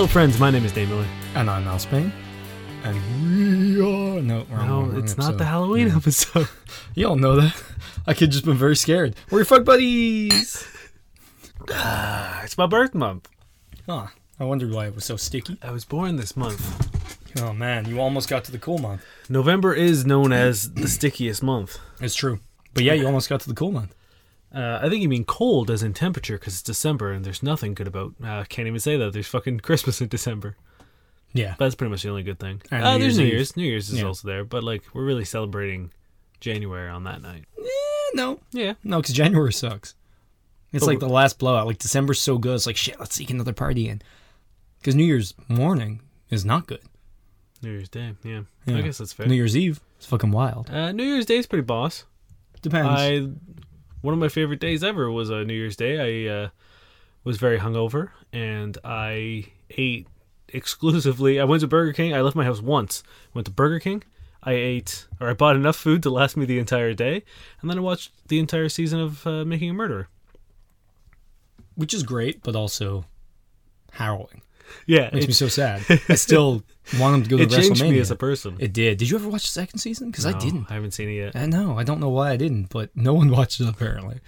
Hello, friends. My name is Dave Miller. And I'm Al Spain. And we are. No, No, wrong it's episode. not the Halloween Yeah. episode. You all know that. I could just been very scared. We're your fuck buddies. Ah, it's my birth month. Huh. I wondered why it was so sticky. I was born this month. Oh man, you almost got to the cool month. November is known as the stickiest month. It's true. But yeah, you almost got to the cool month. Uh, I think you mean cold as in temperature because it's December and there's nothing good about. Uh, can't even say that. There's fucking Christmas in December. Yeah. That's pretty much the only good thing. Uh, New there's New. Year's. New Year's is Yeah. also there, but like we're really celebrating January on that night. Eh, no. Yeah. No, because January sucks. It's But like the last blowout. Like December's so good. It's like shit. Let's seek another party in. Because New Year's morning is not good. New Year's Day. Yeah. I guess that's fair. New Year's Eve is fucking wild. uh, New Year's Day is pretty boss. Depends. I one of my favorite days ever was a New Year's Day. I uh, was very hungover and I ate exclusively. I went to Burger King. I left my house once. Went to Burger King. I ate or I bought enough food to last me the entire day, and then I watched the entire season of uh, Making a Murderer. Which is great, but also harrowing. Yeah, Makes me so sad. I still want him to go to it changed WrestleMania. me as a person. It did. Did you ever watch the second season? Because I didn't. I haven't seen it yet. I know. I don't know why I didn't, but no one watched it apparently.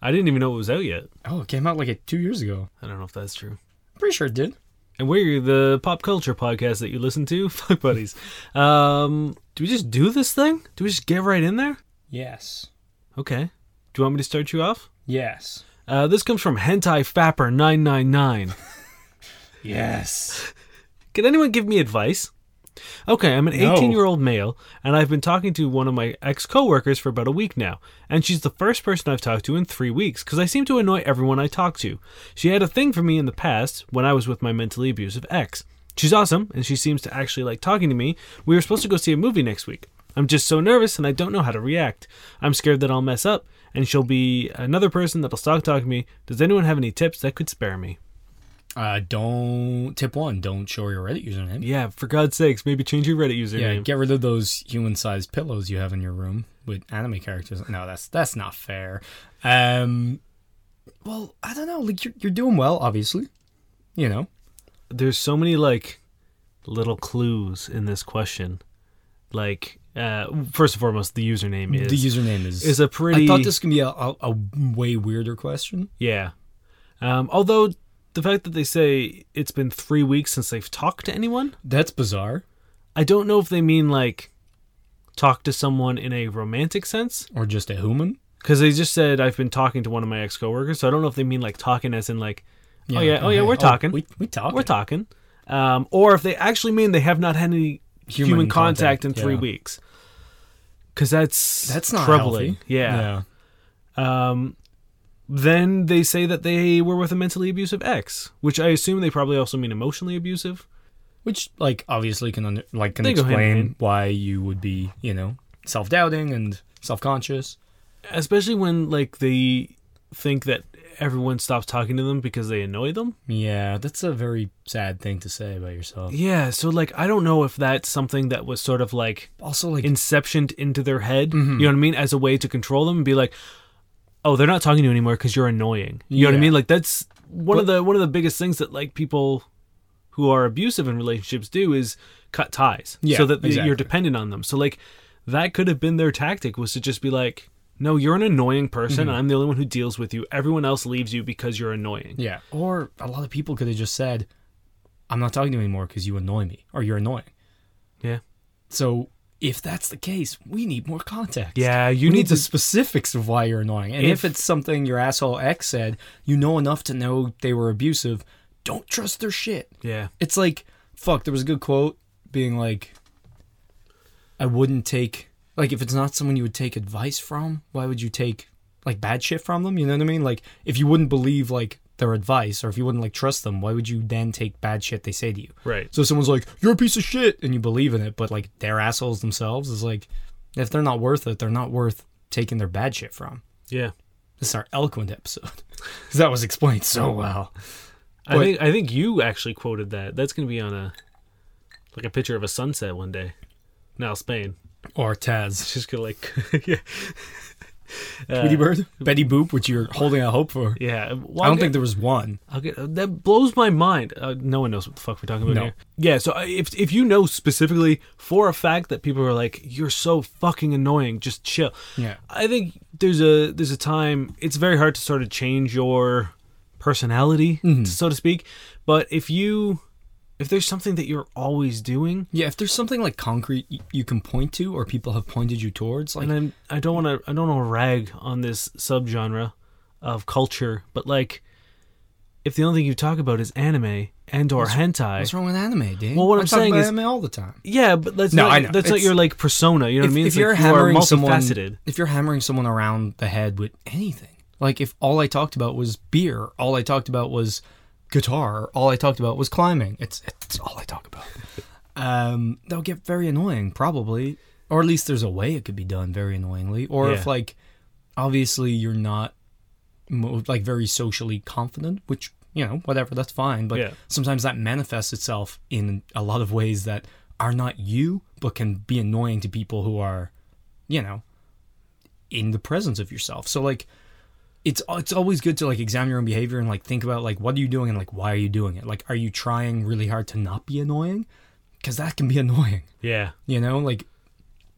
I didn't even know it was out yet. Oh, it came out like a, two years ago. I don't know if that's true. Pretty sure it did. And we're the pop culture podcast that you listen to, fuck buddies. Um, do we just do this thing? Do we just get right in there? Yes. Okay. Do you want me to start you off? Yes. Uh, this comes from Hentai Fapper nine nine nine. Yes. Can anyone give me advice? Okay, I'm an No. 18 year old male, and I've been talking to one of my ex coworkers for about a week now, and she's the first person I've talked to in three weeks because I seem to annoy everyone I talk to. She had a thing for me in the past when I was with my mentally abusive ex. She's awesome, and she seems to actually like talking to me. We were supposed to go see a movie next week. I'm just so nervous, and I don't know how to react. I'm scared that I'll mess up, and she'll be another person that'll stop talking to me. Does anyone have any tips that could spare me? Uh, don't tip one. Don't show your Reddit username. Yeah, for God's sakes, maybe change your Reddit username. Yeah, get rid of those human-sized pillows you have in your room with anime characters. No, that's that's not fair. Um, well, I don't know. Like you're you're doing well, obviously. You know. there's so many like little clues in this question. Like, uh, first and foremost, the username is the username is is a pretty I thought this could be a, a, a way weirder question. yeah. Um, although the fact that they say it's been three weeks since they've talked to anyone, That's bizarre. I don't know if they mean like talk to someone in a romantic sense Or just a human. because they just said I've been talking to one of my ex coworkers, so I don't know if they mean like talking as in like oh yeah oh yeah we're talking we we talking. we're talking, um, or if they actually mean they have not had any human, Human contact, contact, in three yeah. weeks. Because that's That's not troubling. healthy. Yeah. Um, then they say that they were with a mentally abusive ex, which I assume they probably also mean emotionally abusive. Which like obviously can under, like can They go hand in explain why you would be, you know, self-doubting and self-conscious. Especially when like they think that everyone stops talking to them because they annoy them. Yeah, that's a very sad thing to say about yourself. Yeah, so like I don't know if that's something that was sort of like Also like inceptioned into their head. Mhm. You know what I mean? As a way to control them and be like, "Oh, they're not talking to you anymore because you're annoying." You know what I mean? Like that's one of the one of the biggest things that like people who are abusive in relationships do is cut ties, Yeah, so that exactly. you're dependent on them. So like that could have been their tactic was to just be like, "No, you're an annoying person. Mm-hmm. and I'm the only one who deals with you. Everyone else leaves you because you're annoying." yeah, or a lot of people could have just said I'm not talking to you anymore because you annoy me or you're annoying. Yeah. So if that's the case, we need more context. Yeah, you need need the to specifics of why you're annoying. And if, If- it's something your asshole ex said, you know enough to know they were abusive, don't trust their shit. Yeah. It's like, fuck, there was a good quote being like, I wouldn't take, like, if it's not someone you would take advice from, why would you take, like, bad shit from them? You know what I mean? Like, if you wouldn't believe, like, their advice or if you wouldn't, like, trust them, why would you then take bad shit they say to you? Right. So someone's like, "You're a piece of shit," and you believe in it, but like they're assholes themselves. Is like, if they're not worth it, they're not worth taking their bad shit from. Yeah. This is our eloquent episode. 'Cause that was explained so well. I But- think I think you actually quoted that. That's to be on a like a picture of a sunset one day. Now Spain. Or Taz. She's gonna like yeah. Tweety Bird, Betty Boop, which you're holding out hope for. Yeah, well, I don't get- think there was one. Get, that blows my mind. Uh, no one knows what the fuck we're talking about No. here. Yeah, so uh, if if you know specifically for a fact that people are like, you're so fucking annoying, just chill. Yeah. I think there's a there's a time. It's very hard to sort of change your personality, Mm-hmm. so to speak. But if you if there's something that you're always doing, Yeah, if there's something like concrete y- you can point to, or people have pointed you towards, like and I'm I don't want to I don't want to rag on this subgenre of culture, but like if the only thing you talk about is anime and or hentai, what's wrong with anime, dude? Well, what I I'm saying about is- anime all the time. Yeah, but that's No, not I know. that's not your like persona. You know what I mean? if It's you're like you hammering someone, if you're hammering someone around the head with anything, like if all I talked about was beer, all I talked about was guitar, all I talked about was climbing, it's it's all I talk about. um, that'll get very annoying, probably, or at least there's a way it could be done very annoyingly. Or if like, obviously you're not mo- like very socially confident, which you know whatever that's fine, but Yeah. sometimes that manifests itself in a lot of ways that are not you, but can be annoying to people who are, you know, in the presence of yourself. So like it's it's always good to like examine your own behavior and like think about like what are you doing and like why are you doing it? Like are you trying really hard to not be annoying? Cuz that can be annoying, Yeah, you know? Like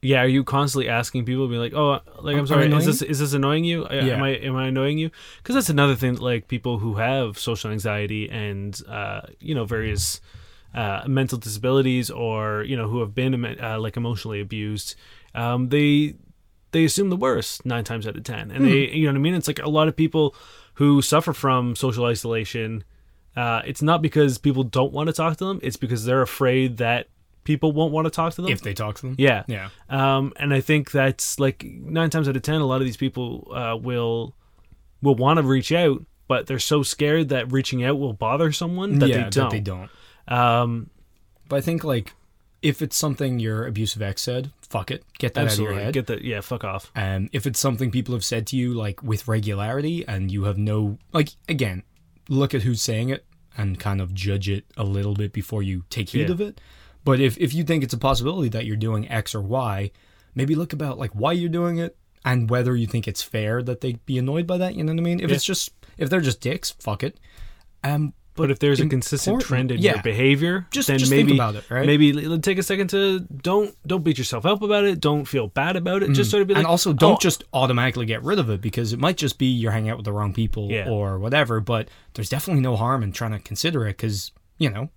yeah. Are you constantly asking people, to be like, "Oh, like I'm sorry, is this is this annoying you? Yeah. Am I am I annoying you?" Because that's another thing. Like people who have social anxiety and uh, you know various uh, mental disabilities, or you know who have been uh, like emotionally abused, um, they they assume the worst nine times out of ten, and they you know what I mean. It's like a lot of people who suffer from social isolation. Uh, it's not because people don't want to talk to them; it's because they're afraid that people won't want to talk to them. if they talk to them. yeah, Yeah. um, and I think that's like nine times out of ten, a lot of these people uh, will will want to reach out, but they're so scared that reaching out will bother someone that yeah, they don't. that they don't. Um, But I think like if it's something your abusive ex said, fuck it. Get that absolutely, out of your head. get that. Yeah, fuck off. Um, if it's something people have said to you like with regularity and you have no like again, look at who's saying it and kind of judge it a little bit before you take heed Yeah. of it. But if if you think it's a possibility that you're doing X or Y, maybe look about like why you're doing it and whether you think it's fair that they be annoyed by that. You know what I mean? If Yeah. it's just if they're just dicks, fuck it. Um, But if there's a consistent trend in yeah. your behavior, Just- then just maybe think about it, right? maybe take a second to don't don't beat yourself up about it. Don't feel bad about it. Just sort of be like, Mm. and also don't "Oh, just automatically get rid of it because it might just be you're hanging out with the wrong people Yeah. or whatever but there's definitely no harm in trying to consider it because you know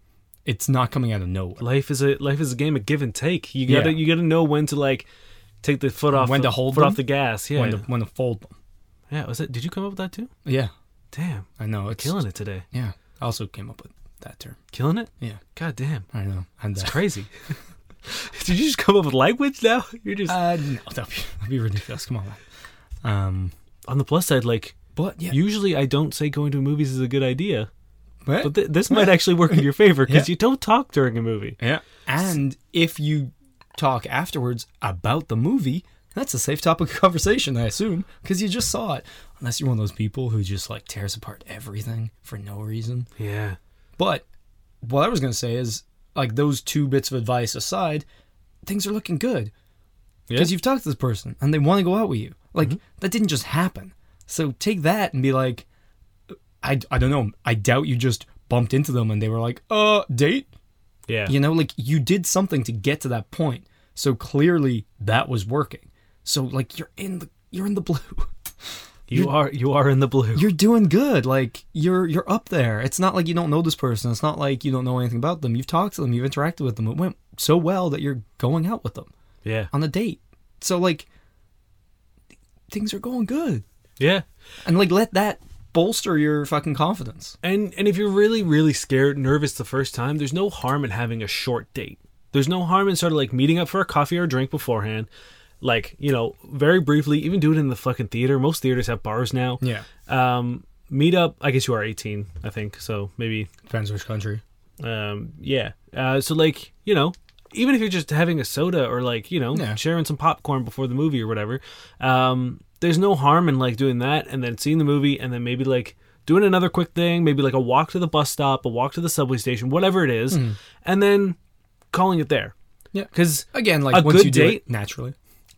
it's not coming out of nowhere life is a life is a game of give and take. You gotta Yeah. you gotta know when to like take the foot off When the, to hold foot them? off the gas. Yeah, when to when to fold them yeah. Was it? Did you come up with that too? yeah Damn, i know it's killing it today. yeah i also came up with that term Killing it. yeah God damn, i know and it's crazy. Did you just come up with language now? You're just uh no that'd be, that'd be ridiculous come on man. um on the plus side. Like but yeah usually, I don't say going to movies is a good idea, What? but th- this might actually work in your favor because Yeah. you don't talk during a movie. yeah and if you talk afterwards about the movie that's a safe topic of conversation i assume because you just saw it unless you're one of those people who just like tears apart everything for no reason Yeah, But what I was going to say is, like, those two bits of advice aside, things are looking good. Yeah. Because you've talked to this person and they want to go out with you. Like, that didn't just happen. So take that and be like, I, I don't know. I doubt you just bumped into them and they were like, uh, date? yeah, You know, like, you did something to get to that point. So clearly that was working. So, like, you're in the. You're in the blue. You are you are in the blue. you're doing good. Like you're you're up there. It's not like you don't know this person. It's not like you don't know anything about them. You've talked to them. You've interacted with them. It went so well that you're going out with them yeah, on a date. So like things are going good. yeah. And like let that bolster your fucking confidence. And and if you're really really scared, nervous the first time, there's no harm in having a short date. There's no harm in sort of like meeting up for a coffee or a drink beforehand. Like you know, very briefly, even do it in the fucking theater. Most theaters have bars now. Yeah. Um, meet up. I guess you are 18, I think. So maybe, Depends which country. um, yeah. Uh, so like you know, even if you're just having a soda or like you know Yeah. sharing some popcorn before the movie or whatever, um, there's no harm in like doing that and then seeing the movie and then maybe like doing another quick thing, maybe like a walk to the bus stop, a walk to the subway station, whatever it is, and then calling it there. Yeah. Because Again, like A once good you do date- it naturally.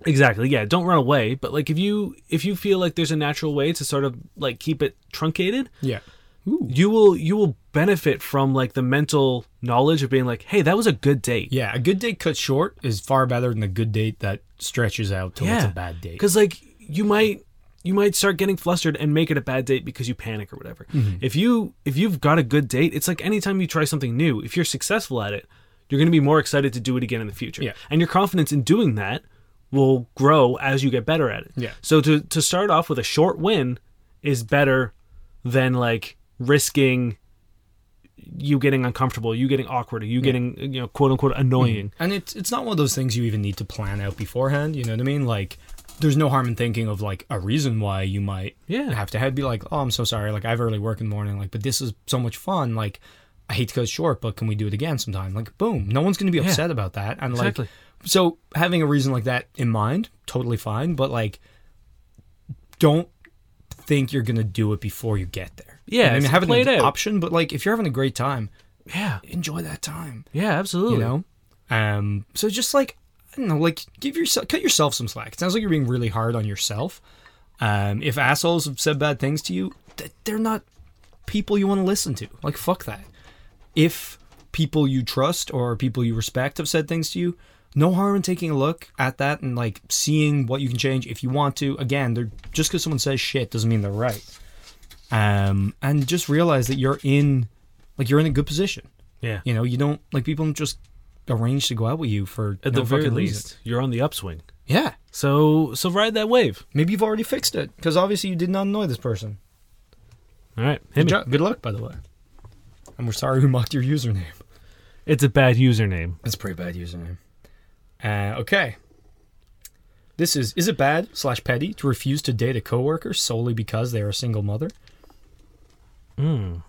Exactly. Yeah. Don't run away. But like if you if you feel like there's a natural way to sort of like keep it truncated, Yeah. Ooh. you will you will benefit from like the mental knowledge of being like, hey, that was a good date. Yeah, a good date cut short is far better than a good date that stretches out till it's a bad date. Because like you might you might start getting flustered and make it a bad date because you panic or whatever. Mm-hmm. If you if you've got a good date, it's like anytime you try something new, if you're successful at it, you're going to be more excited to do it again in the future. Yeah. And your confidence in doing that will grow as you get better at it. Yeah. So to to start off with a short win is better than like risking you getting uncomfortable, you getting awkward, you getting you know quote unquote annoying. Mm-hmm. And it's it's not one of those things you even need to plan out beforehand. You know what I mean? Like, there's no harm in thinking of like a reason why you might Yeah. have to have be like, oh, I'm so sorry. Like, I have early work in the morning. Like, but this is so much fun. Like, I hate to cut it short, but can we do it again sometime? Like, boom. No one's going to be upset about that. And Exactly. like, so having a reason like that in mind, totally fine. But like, don't think you're going to do it before you get there. Yeah, I mean, play an out. option, but like, if you're having a great time, Yeah. enjoy that time Yeah, absolutely. you know um so just like i don't know like give yourself cut yourself some slack it sounds like you're being really hard on yourself um if assholes have said bad things to you th- they're not people you want to listen to like fuck that if people you trust or people you respect have said things to you no harm in taking a look at that and like seeing what you can change if you want to again they're just because someone says shit doesn't mean they're right um and just realize that you're in like you're in a good position Yeah. you know, you don't like people don't just arrange to go out with you for At no the very least, reason. you're on the upswing. Yeah, So so ride that wave. maybe you've already fixed it because obviously you did not annoy this person. All right. Hit Good, good luck, by the way. And we're sorry we mocked your username. It's a bad username. It's a pretty bad username. Uh, okay. This is is it bad slash petty to refuse to date a coworker solely because they are a single mother? Mm.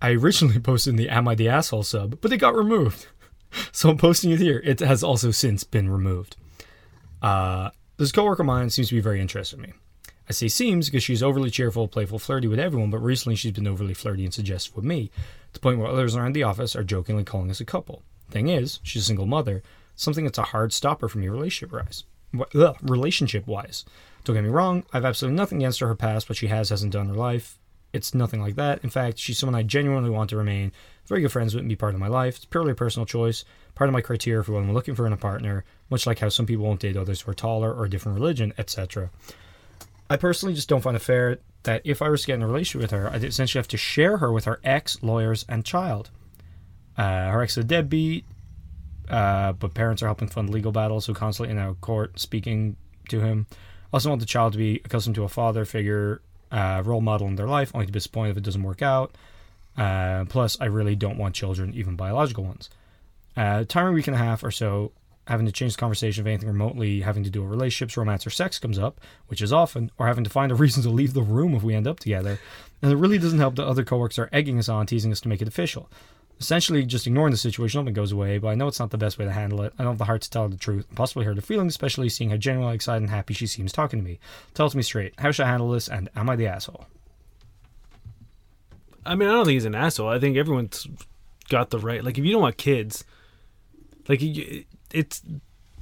I originally posted in the Am I the Asshole sub, but it got removed. so I'm posting it here. It has also since been removed. Uh, this coworker of mine seems to be very interested in me. I say seems because she's overly cheerful, playful, flirty with everyone, but recently she's been overly flirty and suggestive with me, to the point where others around the office are jokingly calling us a couple. Thing is, she's a single mother, something that's a hard stopper for me relationship wise. Relationship wise. Don't get me wrong, I have absolutely nothing against her, her past, what she has hasn't done her life. It's nothing like that. In fact, she's someone I genuinely want to remain very good friends with be part of my life. It's purely a personal choice, part of my criteria for what I'm looking for in a partner, much like how some people won't date others who are taller or a different religion, etc. I personally just don't find it fair that if I was to get in a relationship with her, I'd essentially have to share her with her ex, lawyers, and child. Uh, her ex is a deadbeat, uh, but parents are helping fund legal battles, so constantly in our court speaking to him. I also want the child to be accustomed to a father figure, uh, role model in their life, only to be disappointed if it doesn't work out. Uh, plus, I really don't want children, even biological ones. Uh, time a week and a half or so, having to change the conversation of anything remotely having to do with relationships, romance, or sex comes up, which is often, or having to find a reason to leave the room if we end up together. And it really doesn't help that other coworkers are egging us on, teasing us to make it official. Essentially, just ignoring the situation, nothing goes away, but I know it's not the best way to handle it. I don't have the heart to tell her the truth, and possibly hurt her feelings, especially seeing how genuinely excited and happy she seems talking to me. Tell it to me straight. How should I handle this, and am I the asshole? I mean, I don't think he's an asshole. I think everyone's got the right. Like, if you don't want kids, like it's.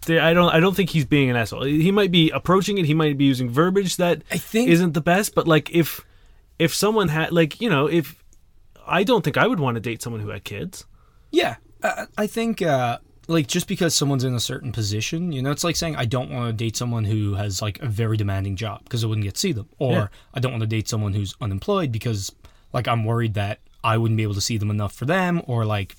I don't. I don't think he's being an asshole. He might be approaching it. He might be using verbiage that I think- isn't the best. But like, if if someone had, like, you know, if I don't think I would want to date someone who had kids. Yeah, I, I think uh, like just because someone's in a certain position, you know, it's like saying I don't want to date someone who has like a very demanding job because I wouldn't get to see them, or Yeah. I don't want to date someone who's unemployed because like I'm worried that I wouldn't be able to see them enough for them, or like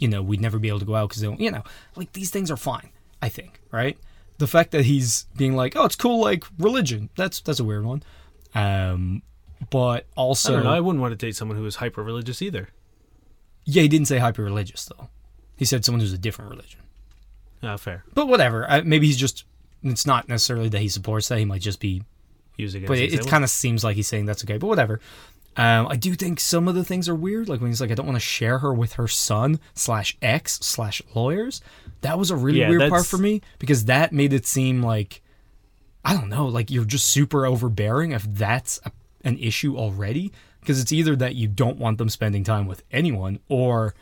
you know we'd never be able to go out because they don't, you know, like these things are fine. I think right. The fact that he's being like, oh, it's cool, like religion. That's that's a weird one. Um, but I also, don't know. I wouldn't want to date someone who is hyper religious either. yeah, he didn't say hyper religious though. He said someone who's a different religion. Ah, fair. But whatever. I, maybe he's just. It's not necessarily that he supports that. He might just be. Using against But it, it kind of seems like he's saying that's okay. But whatever. Um, I do think some of the things are weird. Like when he's like, I don't want to share her with her son slash ex slash lawyers. That was a really Yeah, weird part for me because that made it seem like. I don't know. Like you're just super overbearing if that's a, an issue already. Because it's either that you don't want them spending time with anyone, or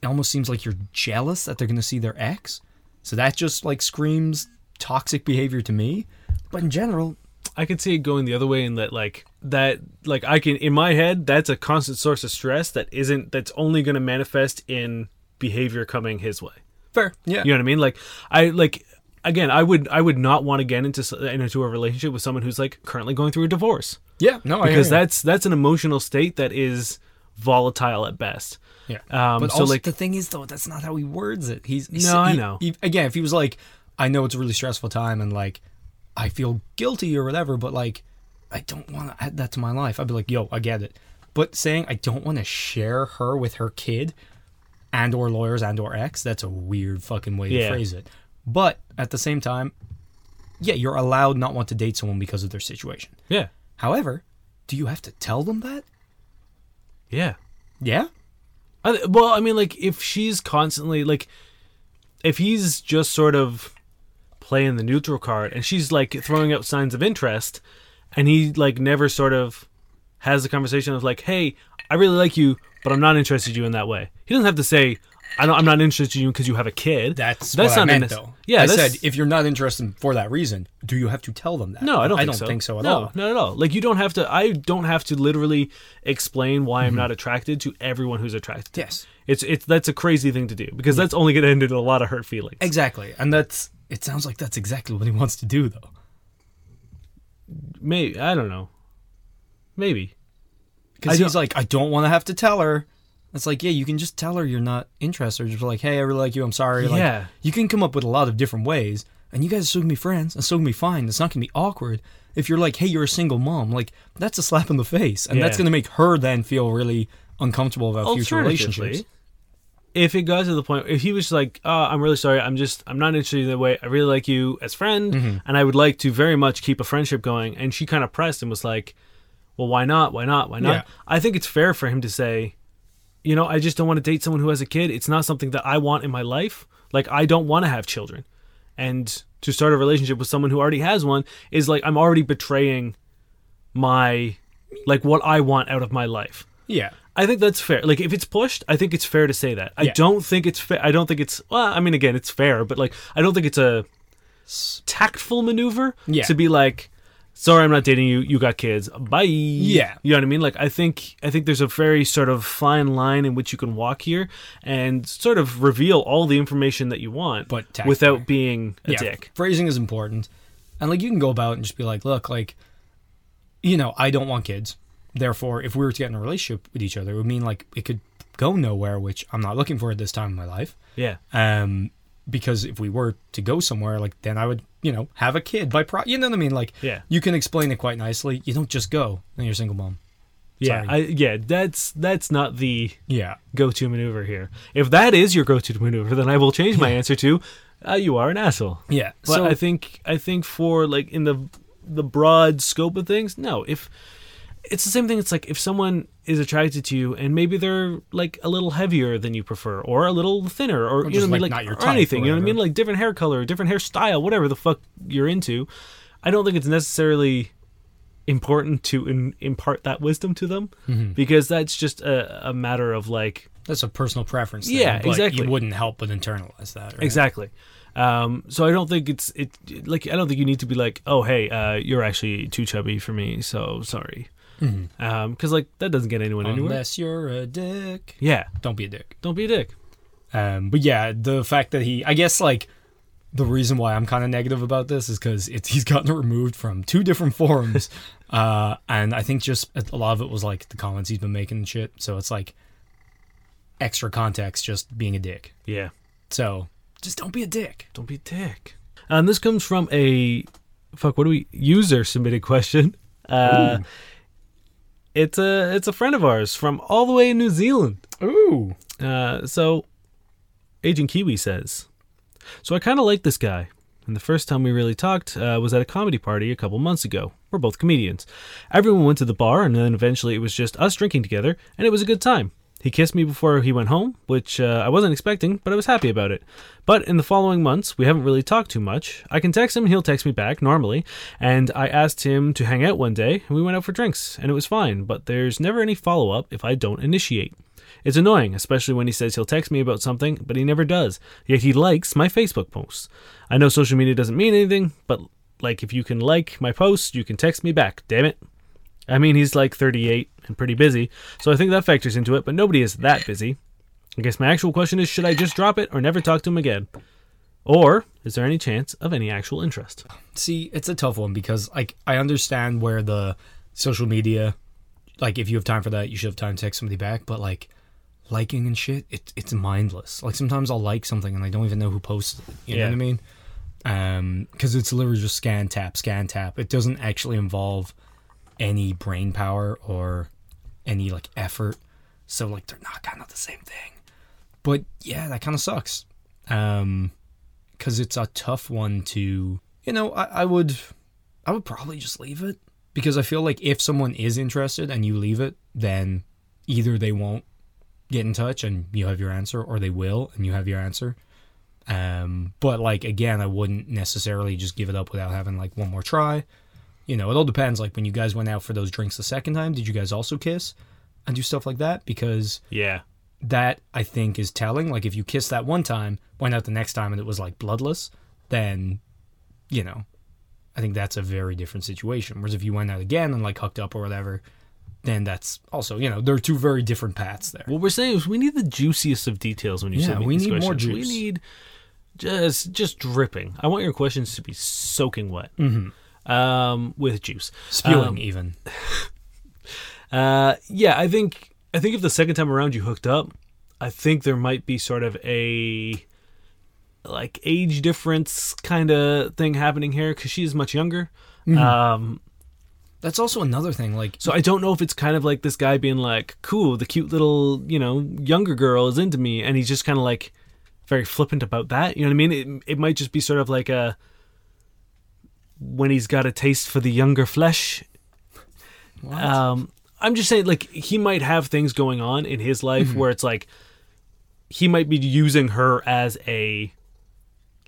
it almost seems like you're jealous that they're going to see their ex. So that just like screams toxic behavior to me. But in general, I could see it going the other way in that like that like I can in my head that's a constant source of stress that isn't that's only going to manifest in behavior coming his way. fair. Yeah. You know what I mean? Like I like again I would I would not want to get into into a relationship with someone who's like currently going through a divorce Yeah. No, I because that's that's an emotional state that is volatile at best. Yeah. Um, but so also like the thing is though, that's not how he words it. He's, he's No, I know. he- again, if he was like, I know it's a really stressful time and like I feel guilty or whatever, but like I don't want to add that to my life. I'd be like, yo, I get it. But saying I don't want to share her with her kid and or lawyers and or ex, that's a weird fucking way Yeah. to phrase it. But at the same time, yeah, you're allowed not want to date someone because of their situation. yeah However, do you have to tell them that? yeah. Yeah. I, well, I mean, like if she's constantly like, if he's just sort of playing the neutral card and she's like throwing out signs of interest, and he like never sort of has the conversation of like, hey, I really like you, but I'm not interested in you in that way. He doesn't have to say, I don't, I'm not interested in you because you have a kid. That's, That's what I not meant, though. Yeah, I said if you're not interested for that reason, do you have to tell them that? No, I don't. I think don't so. think so at no, all. not at all. Like you don't have to. I don't have to literally explain why Mm-hmm. I'm not attracted to everyone who's attracted. to me. Yes, It's it's that's a crazy thing to do because that's only going to end in a lot of hurt feelings. exactly, and that's. It sounds like that's exactly what he wants to do, though. Maybe I don't know. Maybe Because he's like, I don't want to have to tell her. It's like, yeah, you can just tell her you're not interested. Just like, hey, I really like you. I'm sorry. Like, Yeah. you can come up with a lot of different ways, and you guys are still can be friends and still can be fine. It's not gonna be awkward if you're like, hey, you're a single mom. Like, that's a slap in the face, and that's gonna make her then feel really uncomfortable about future relationships. If it got to the point, if he was like, "Oh, I'm really sorry. I'm just, I'm not interested in the way. I really like you as friend, Mm-hmm. and I would like to very much keep a friendship going." And she kind of pressed and was like, "Well, why not? Why not? Why not?" Yeah. I think it's fair for him to say, "You know, I just don't want to date someone who has a kid. It's not something that I want in my life. Like, I don't want to have children, and to start a relationship with someone who already has one is like I'm already betraying my, like what I want out of my life." Yeah. I think that's fair. Like if it's pushed, I think it's fair to say that. I Yeah. don't think it's fair. I don't think it's well, I mean again, it's fair, but like I don't think it's a tactful maneuver Yeah. to be like sorry, I'm not dating you. You got kids. Bye. Yeah. You know what I mean? Like I think I think there's a very sort of fine line in which you can walk here and sort of reveal all the information that you want But tactfully. without being a yeah, dick. Phrasing is important. And like you can go about and just be like, look, like you know, I don't want kids. Therefore, if we were to get in a relationship with each other, it would mean like it could go nowhere, which I'm not looking for at this time in my life. Yeah. Um because if we were to go somewhere, like then I would, you know, have a kid by pro you know what I mean? Like Yeah. you can explain it quite nicely. You don't just go and you're a single mom. Yeah. I, yeah, that's that's not the Yeah. go-to maneuver here. If that is your go-to maneuver, then I will change my answer to uh, you are an asshole. Yeah. But so I think I think for like in the the broad scope of things, no. If it's the same thing, it's like if someone is attracted to you and maybe they're like a little heavier than you prefer, or a little thinner, or, you know what I mean, like, like or anything. You know what I mean, like different hair color, different hairstyle, whatever the fuck you're into. I don't think it's necessarily important to in, impart that wisdom to them Mm-hmm. because that's just a, a matter of like that's a personal preference. Thing, Yeah, exactly. You wouldn't help but internalize that. Right? Exactly. Um, so I don't think it's it like I don't think you need to be like, oh hey, uh, you're actually too chubby for me, so sorry. Because like that doesn't get anyone anywhere. Unless you're a dick. Yeah, Don't be a dick. don't be a dick. Um, but yeah, the fact that he, I guess, like the reason why I'm kind of negative about this is because it's he's gotten removed from two different forums, uh, and I think just a lot of it was like the comments he's been making and shit. So it's like extra context, just being a dick. Yeah, So just don't be a dick. don't be a dick. And this comes from a fuck. What do we user submitted question? Uh, it's a it's a friend of ours from all the way in New Zealand. Ooh, Uh, so, Agent Kiwi says, So I kind of like this guy. And the first time we really talked uh, was at a comedy party a couple months ago. We're both comedians. Everyone went to the bar, and then eventually it was just us drinking together, and it was a good time. He kissed me before he went home, which uh, I wasn't expecting, but I was happy about it. But in the following months, we haven't really talked too much. I can text him, and he'll text me back normally. And I asked him to hang out one day, and we went out for drinks, and it was fine, but there's never any follow up if I don't initiate. It's annoying, especially when he says he'll text me about something, but he never does. Yet he likes my Facebook posts. I know social media doesn't mean anything, but like if you can like my posts, you can text me back. Damn it. I mean, he's like 38 and pretty busy, so I think that factors into it, but nobody is that busy. I guess my actual question is should I just drop it or never talk to him again? Or is there any chance of any actual interest? See, it's a tough one because like I understand where the social media, like if you have time for that, you should have time to text somebody back. But like liking and shit, it, it's mindless. Like sometimes I'll like something and I don't even know who posted it. You know Yeah. what I mean? Um, because it's literally just scan tap, scan tap. It doesn't actually involve any brain power or any like effort. So like they're not kind of the same thing. But yeah, that kind of sucks. Um, because it's a tough one to you know I, I would i would probably just leave it because i feel like if someone is interested and you leave it then either they won't get in touch and you have your answer or they will and you have your answer um but like again i wouldn't necessarily just give it up without having like one more try you know it all depends like when you guys went out for those drinks the second time did you guys also kiss and do stuff like that because Yeah. that I think is telling. Like if you kiss that one time, went out the next time and it was like bloodless, then you know, I think that's a very different situation. Whereas if you went out again and like hooked up or whatever, then that's also you know there are two very different paths there. What we're saying is we need the juiciest of details when you Yeah, send me we these need more juice. We need just just dripping. I want your questions to be soaking wet. Mm-hmm. Um, with juice. Spewing Um, even. Uh, yeah, I think I think if the second time around you hooked up, I think there might be sort of a like age difference kind of thing happening here because she's much younger. Mm-hmm. Um, That's also another thing. Like so I don't know if it's kind of like this guy being like, "Cool, the cute little you know younger girl is into me," and he's just kind of like very flippant about that. You know what I mean? It it might just be sort of like a when he's got a taste for the younger flesh. Um, I'm just saying, like he might have things going on in his life Mm-hmm. where it's like he might be using her as a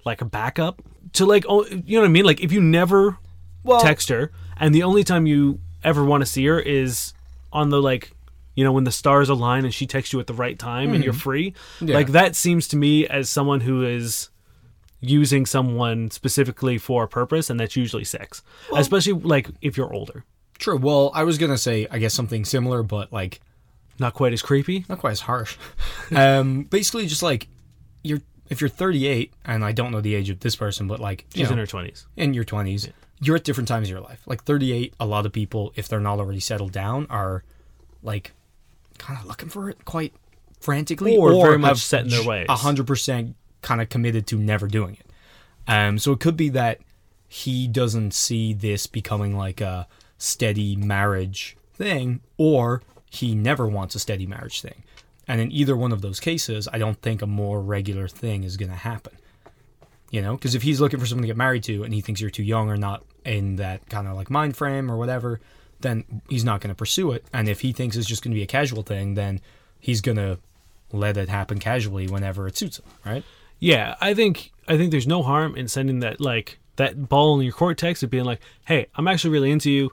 like a backup to like oh, you know what I mean? Like if you never well, text her and the only time you ever want to see her is on the like you know when the stars align and she texts you at the right time and you're free Mm-hmm. Yeah. like that seems to me as someone who is using someone specifically for a purpose and that's usually sex especially like if you're older true. Well, I was gonna say I guess something similar, but like not quite as creepy not quite as harsh. um, basically, just like you're if you're 38, and I don't know the age of this person, but like she's know, in her 20s in your 20s, you're at different times of your life. Like 38, a lot of people, if they're not already settled down, are like kind of looking for it quite frantically, Or very much set in their ways. A hundred percent kind of committed to never doing it. Um, so it could be that he doesn't see this becoming like a steady marriage thing, or he never wants a steady marriage thing. And in either one of those cases, I don't think a more regular thing is going to happen. You know, because if he's looking for someone to get married to and he thinks you're too young or not in that kind of like mind frame or whatever, then he's not going to pursue it. And if he thinks it's just going to be a casual thing, then he's going to let it happen casually whenever it suits him, right? Yeah i think i think there's no harm in sending that like that ball in your court text of being like hey i'm actually really into you.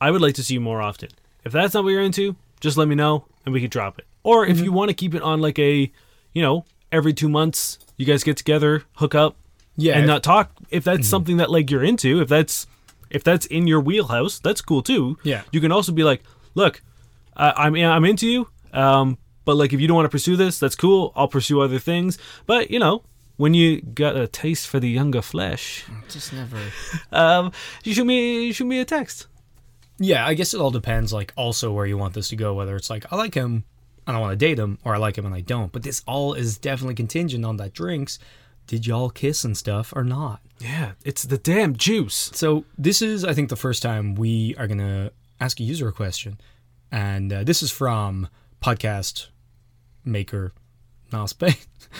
I would like to see you more often. If that's not what you're into just let me know and we could drop it. Or if you want to keep it on like a you know every two months you guys get together hook up Yeah. and not talk. If that's something that like you're into if that's if that's in your wheelhouse that's cool too. Yeah. you can also be like look I, i'm i'm into you um but like if you don't want to pursue this that's cool. I'll pursue other things. But you know when you got a taste for the younger flesh just never. um you shoot me you shoot me a text Yeah, I guess it all depends, like, also where you want this to go. Whether it's like, I like him and I want to date him, or I like him and I don't. But this all is definitely contingent on that drinks. Did y'all kiss and stuff or not? yeah it's the damn juice So this is, I think, the first time we are gonna ask a user a question, and uh, this is from podcast maker Nospe,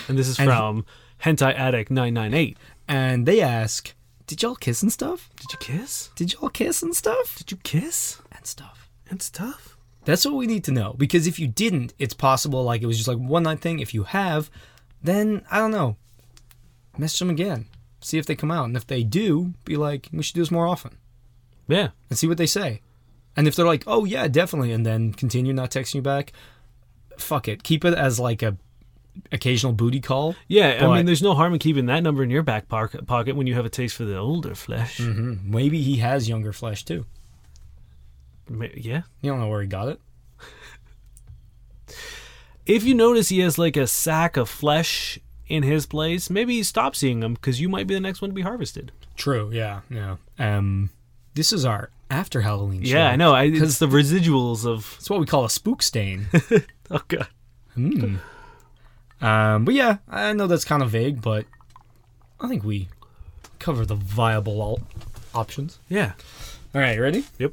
and this is And- from hentai addict 998 and they ask, "Did y'all kiss and stuff? did you kiss Did y'all kiss and stuff did you kiss and stuff?" and stuff That's what we need to know because if you didn't, it's possible like it was just like one night thing. If you have, then I don't know. Message them again, see if they come out, and if they do, be like, "We should do this more often." yeah and see what they say. And if they're like, "Oh yeah, definitely," and then continue not texting you back, fuck it, keep it as like a occasional booty call. Yeah, I mean, there's no harm in keeping that number in your back pocket when you have a taste for the older flesh. hmm Maybe he has younger flesh too. Yeah. You don't know where he got it. If you notice he has like a sack of flesh in his place, maybe stop seeing him because you might be the next one to be harvested. True. Yeah. Yeah. Um, this is our after Halloween. show. Yeah, I know. I, it's the residuals of. It's what we call a spook stain. Oh god. Hmm. Um, but yeah, I know that's kind of vague, but I think we cover the viable options. Yeah. All right, ready? Yep.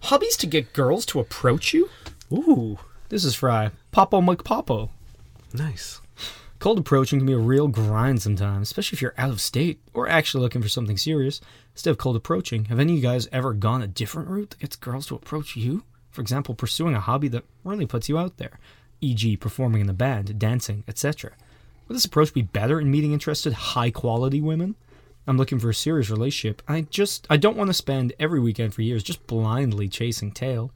Hobbies to get girls to approach you. Ooh, This is Fry. Popo McPopo. nice. Cold approaching can be a real grind sometimes, especially if you're out of state or actually looking for something serious. Instead of cold approaching, have any of you guys ever gone a different route that gets girls to approach you? For example, pursuing a hobby that really puts you out there, e.g., performing in a band, dancing, etc. Would this approach be better in meeting interested, high quality women? I'm looking for a serious relationship. I just I don't want to spend every weekend for years just blindly chasing tail.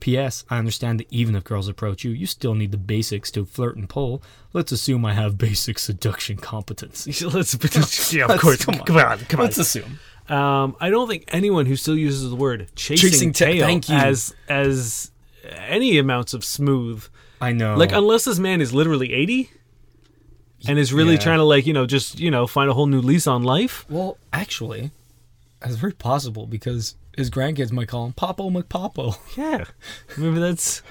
P.S. I understand that even if girls approach you, you still need the basics to flirt and pull. Let's assume I have basic seduction competency. Let's. yeah, of course. come on. Come on. Come on. Let's assume. Um, I don't think anyone who still uses the word chasing, Chasing ta- tail you. as as any amounts of smooth. I know. Like unless this man is literally eighty and is really Yeah. trying to like you know just you know find a whole new lease on life. well, actually, that's very possible because his grandkids might call him Popo McPopo. Yeah, maybe that's.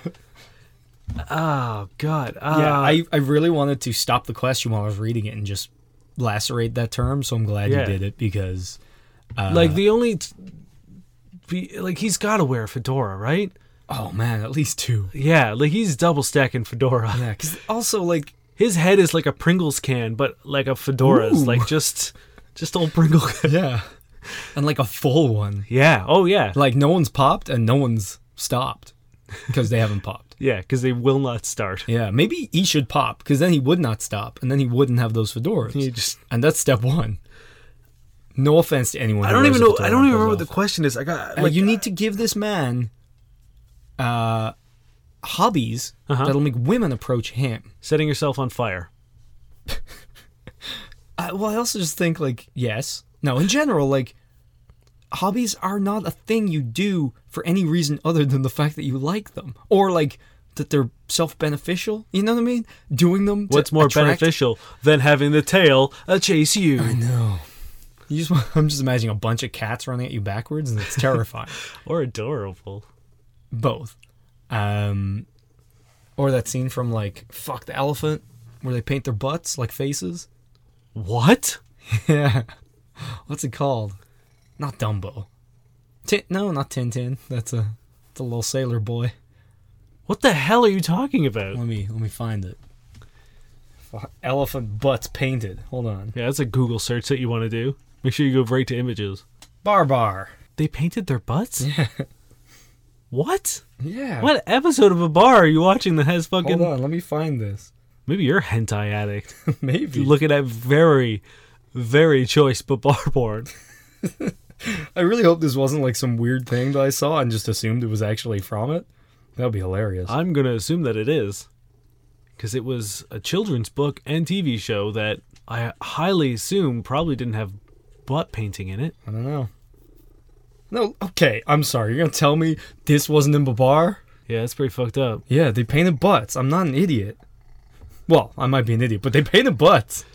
Oh God. Uh, yeah, I, I really wanted to stop the question while I was reading it and just lacerate that term, so I'm glad Yeah. you did it because uh, like the only. T- be, like he's got to wear a fedora, right? Oh man, at least two. Yeah, like he's double stacking fedora. Yeah, because also like His head is like a Pringles can, but like a fedora's, Ooh. like just, just old Pringle. yeah, and like a full one. yeah. Oh yeah. Like no one's popped and no one's stopped because they haven't popped. Yeah, because they will not start. Yeah, maybe he should pop because then he would not stop and then he wouldn't have those fedoras. You just. And that's step one. No offense to anyone. I don't even know. I don't even remember what the question is. I got like you need to give this man uh, hobbies Uh-huh. that'll make women approach him. setting yourself on fire. I, well, I also just think like yes, no. In general, like hobbies are not a thing you do for any reason other than the fact that you like them or like that they're self-beneficial. You know what I mean? Doing them. What's more attract- beneficial than having the tail uh, chase you? No. You just I'm just imagining a bunch of cats running at you backwards, and it's terrifying. or adorable. Both. Um, or that scene from like Fuck the Elephant, where they paint their butts like faces. What? Yeah. What's it called? Not Dumbo. Tin- no, not Tintin. That's a, that's a little sailor boy. What the hell are you talking about? Let me let me find it. Elephant butts painted. Hold on. Yeah, that's a Google search that you want to do. Make sure you go right to images. Babar. They painted their butts? Yeah. What? Yeah. What episode of Babar are you watching that has fucking. Hold on. Let me find this. Maybe you're a hentai addict. Maybe. Looking at very, very choice Babar porn. I really hope this wasn't like some weird thing that I saw and just assumed it was actually from it. That would be hilarious. I'm going to assume that it is. Because it was a children's book and TV show that I highly assume probably didn't have butt painting in it. I don't know. No, okay. I'm sorry. You're gonna tell me this wasn't in Babar? Yeah, that's pretty fucked up. Yeah, they painted butts. I'm not an idiot. Well, I might be an idiot, but they painted butts.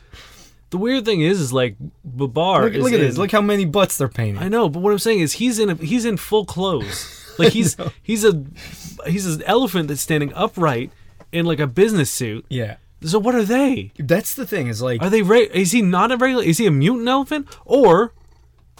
The weird thing is, is like Babar. Look, is look at this. Look how many butts they're painting. I know, but what I'm saying is he's in a, he's in full clothes. Like he's he's a he's an elephant that's standing upright in like a business suit. yeah, So what are they? that's the thing. Is like Are they re- is he not a regular is he a mutant elephant or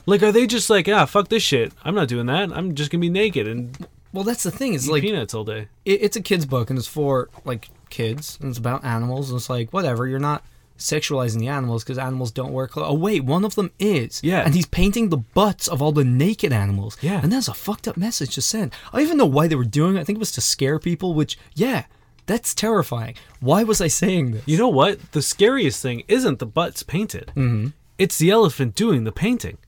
like are they just like, ah, fuck this shit. I'm not doing that. I'm just going to be naked and well, that's the thing. Is eat like peanuts all day. it, it's a kids book and it's for like kids and it's about animals and it's like whatever. You're not sexualizing the animals because animals don't wear clothes. Oh wait, one of them is. Yeah. and he's painting the butts of all the naked animals. Yeah. and that's a fucked up message to send. I don't even know why they were doing it. I think it was to scare people. Which yeah, that's terrifying. Why was I saying this? You know what? The scariest thing isn't the butts painted. Mm-hmm. It's the elephant doing the painting.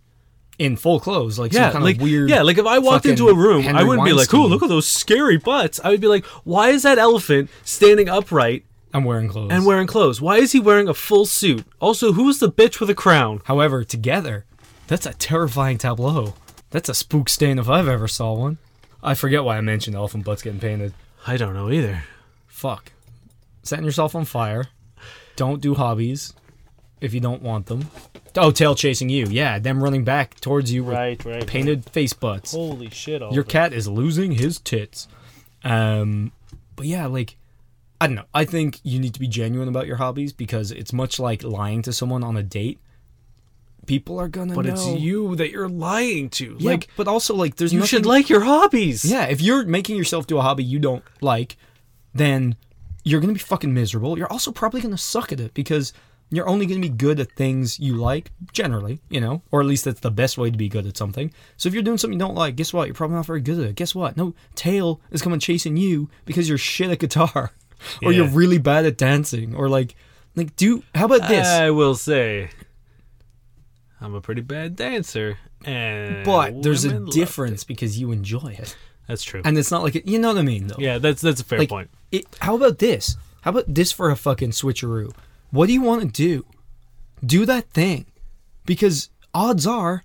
In full clothes, like Yeah, some kind like of weird. yeah, like if I walked into a room, I wouldn't be like, "Oh, look at those scary butts." I would be like, "Why is that elephant standing upright I'm wearing clothes. and wearing clothes? Why is he wearing a full suit? Also, who's the bitch with a crown?" However, together, that's a terrifying tableau. That's a spook stain if I've ever saw one. I forget why I mentioned elephant butts getting painted. I don't know either. Fuck. Setting yourself on fire. Don't do hobbies if you don't want them. Oh, tail chasing you. Yeah, them running back towards you with Right, right. painted face butts. Holy shit! All Your cat is losing his tits. Um, but yeah, like I don't know. I think you need to be genuine about your hobbies because it's much like lying to someone on a date. People are gonna but know. it's you that you're lying to. Yeah, like but also like there's you nothing, should like your hobbies. Yeah, if you're making yourself do a hobby you don't like, then you're gonna be fucking miserable. You're also probably gonna suck at it because you're only gonna be good at things you like, generally, you know, or at least that's the best way to be good at something. So if you're doing something you don't like, guess what? You're probably not very good at it. Guess what? No tail is coming chasing you because you're shit at guitar, or you're really bad at dancing, or like, like do how about this? I will say, I'm a pretty bad dancer, and but there's a difference because you enjoy it, it. That's true. and it's not like it, you know what I mean, though. yeah, that's that's a fair Like, point. It, how about this? How about this for a fucking switcheroo? What do you want to do? Do that thing. Because odds are,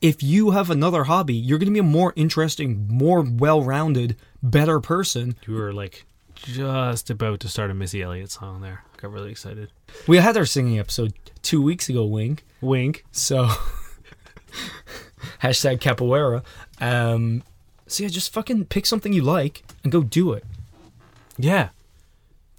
if you have another hobby, you're going to be a more interesting, more well rounded, better person. You were like just about to start a Missy Elliott song there. Got really excited. We had our singing episode two weeks ago, Wink. Wink. So, hashtag capoeira. Um, so yeah, just fucking pick something you like and go do it. Yeah.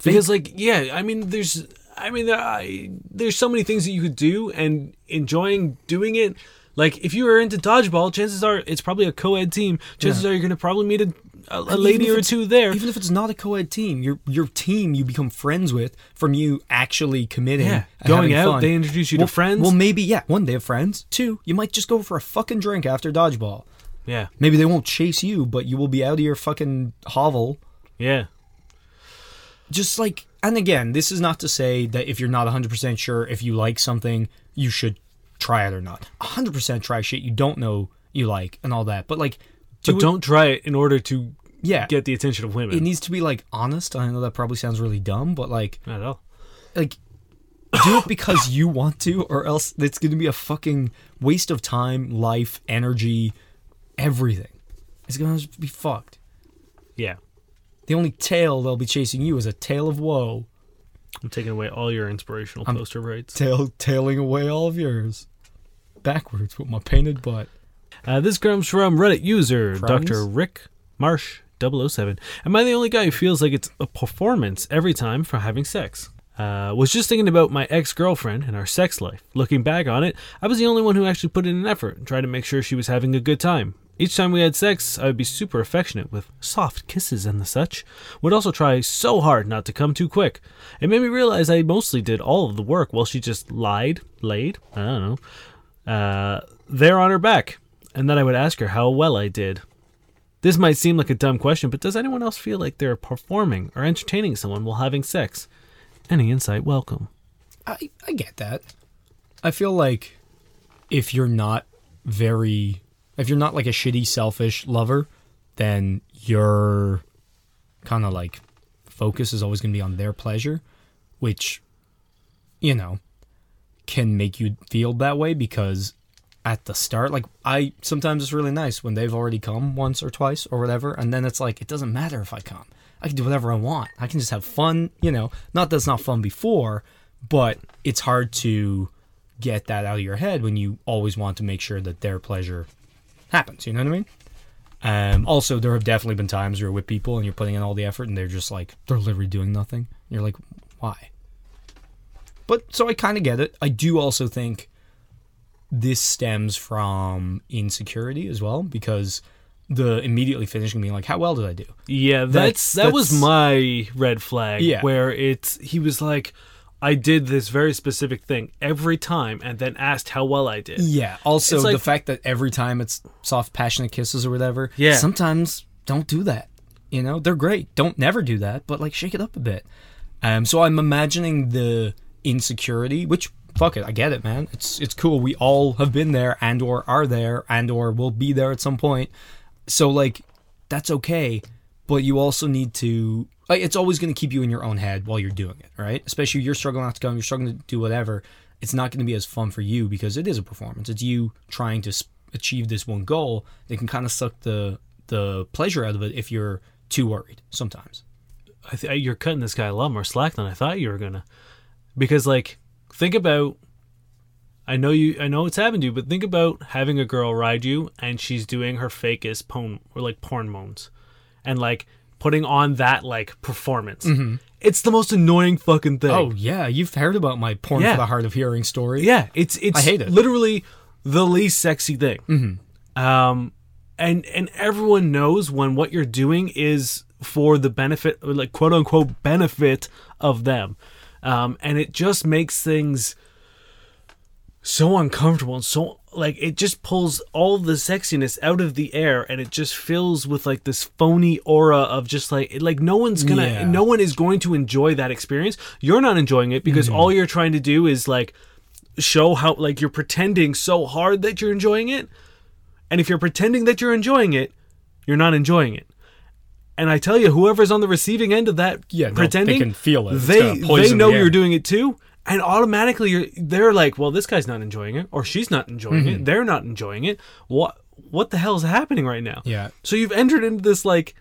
Because like yeah, I mean there's I mean there, I, there's so many things that you could do and enjoying doing it. Like if you are into dodgeball, chances are it's probably a co-ed team. Chances Yeah. are you're going to probably meet a, a, a lady or two there. Even if it's not a co-ed team, your your team you become friends with from you actually committing. yeah, going out, fun. they introduce you well, to friends. Well, maybe yeah. One, they have friends. Two, you might just go for a fucking drink after dodgeball. yeah, Maybe they won't chase you, but you will be out of your fucking hovel. yeah, Just like, and again, this is not to say that if you're not 100% sure if you like something, you should try it or not. 100% try shit you don't know you like and all that. But like, do but don't try it in order to yeah. get the attention of women. it needs to be like honest. I know that probably sounds really dumb, but like, Not at all. like do it because you want to or else it's going to be a fucking waste of time life energy everything it's going to be fucked Yeah, the only tail they'll be chasing you is a tail of woe I'm taking away all your inspirational poster rights. tail tailing away all of yours backwards with my painted butt Uh, this comes from Reddit user Friends? Dr. Rick Marsh 007. Am I the only guy who feels like it's a performance every time for having sex? Uh, was just thinking about my ex girlfriend and our sex life. Looking back on it, I was the only one who actually put in an effort and tried to make sure she was having a good time. Each time we had sex, I would be super affectionate with soft kisses and the such. Would also try so hard not to come too quick. It made me realize I mostly did all of the work while she just lied, laid, I don't know, uh, there on her back, and then I would ask her how well I did. This might seem like a dumb question, but does anyone else feel like they're performing or entertaining someone while having sex? Any insight welcome. I, I get that i feel like if you're not very if you're not like a shitty selfish lover then your kind of like focus is always going to be on their pleasure which you know can make you feel that way because at the start like i sometimes it's really nice when they've already come once or twice or whatever and then it's like it doesn't matter if i come. I can do whatever i want. I can just have fun you know? Not that it's not fun before but it's hard to get that out of your head when you always want to make sure that their pleasure happens you know what i mean um, also there have definitely been times where you're with people and you're putting in all the effort and they're just like they're literally doing nothing you're like why but so i kind of get it i do also think this stems from insecurity as well because the immediately finishing being like how well did i do Yeah, that's, That's- that was that's- my red flag. Yeah. Where it's he was like, I did this very specific thing every time, and then asked how well I did. Yeah. Also, like- the fact that every time it's soft, passionate kisses or whatever. Yeah. Sometimes don't do that. You know, they're great. Don't never do that, but like shake it up a bit. Um. So I'm imagining the insecurity, which fuck it, I get it, man. It's it's cool. We all have been there and or are there and or will be there at some point. So like that's okay, but you also need to it's always going to keep you in your own head while you're doing it, right? Especially you're struggling not to come, you're struggling to do whatever. It's not going to be as fun for you because it is a performance. It's you trying to achieve this one goal. It can kind of suck the the pleasure out of it if you're too worried sometimes. I th- you're cutting this guy a lot more slack than I thought you were gonna. Because like, think about. I know you. I know it's happened to you, but think about having a girl ride you, and she's doing her fakest porn or like porn moans, and like putting on that like performance. It's the most annoying fucking thing. Oh yeah, you've heard about my porn Yeah. for the hard of hearing story. Yeah, it's it's I hate it. literally the least sexy thing. Mm-hmm. Um, and and everyone knows when what you're doing is for the benefit, like quote unquote benefit of them, um, and it just makes things so uncomfortable and so like it just pulls all the sexiness out of the air and it just fills with like this phony aura of just like like no one's gonna Yeah. no one is going to enjoy that experience. You're not enjoying it because mm-hmm. all you're trying to do is like show how like you're pretending so hard that you're enjoying it. And if you're pretending that you're enjoying it you're not enjoying it. And i tell you whoever's on the receiving end of that Yeah, no, they pretending can feel it. It's they they know you're doing it too and automatically you're they're like well this guy's not enjoying it or she's not enjoying Mm-hmm. it they're not enjoying it what what the hell is happening right now Yeah. so you've entered into this like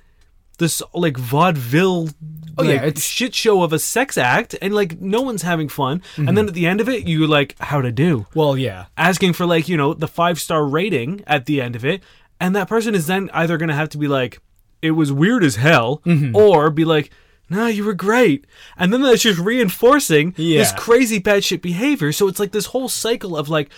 this like vaudeville Oh, like, yeah, it's- shit show of a sex act and like no one's having fun and Mm-hmm. then at the end of it you like how to do Well, yeah. asking for like you know the five star rating at the end of it and that person is then either going to have to be like it was weird as hell Mm-hmm. or be like no you were great. And then that's just reinforcing this crazy bad shit behavior. So it's like this whole cycle of like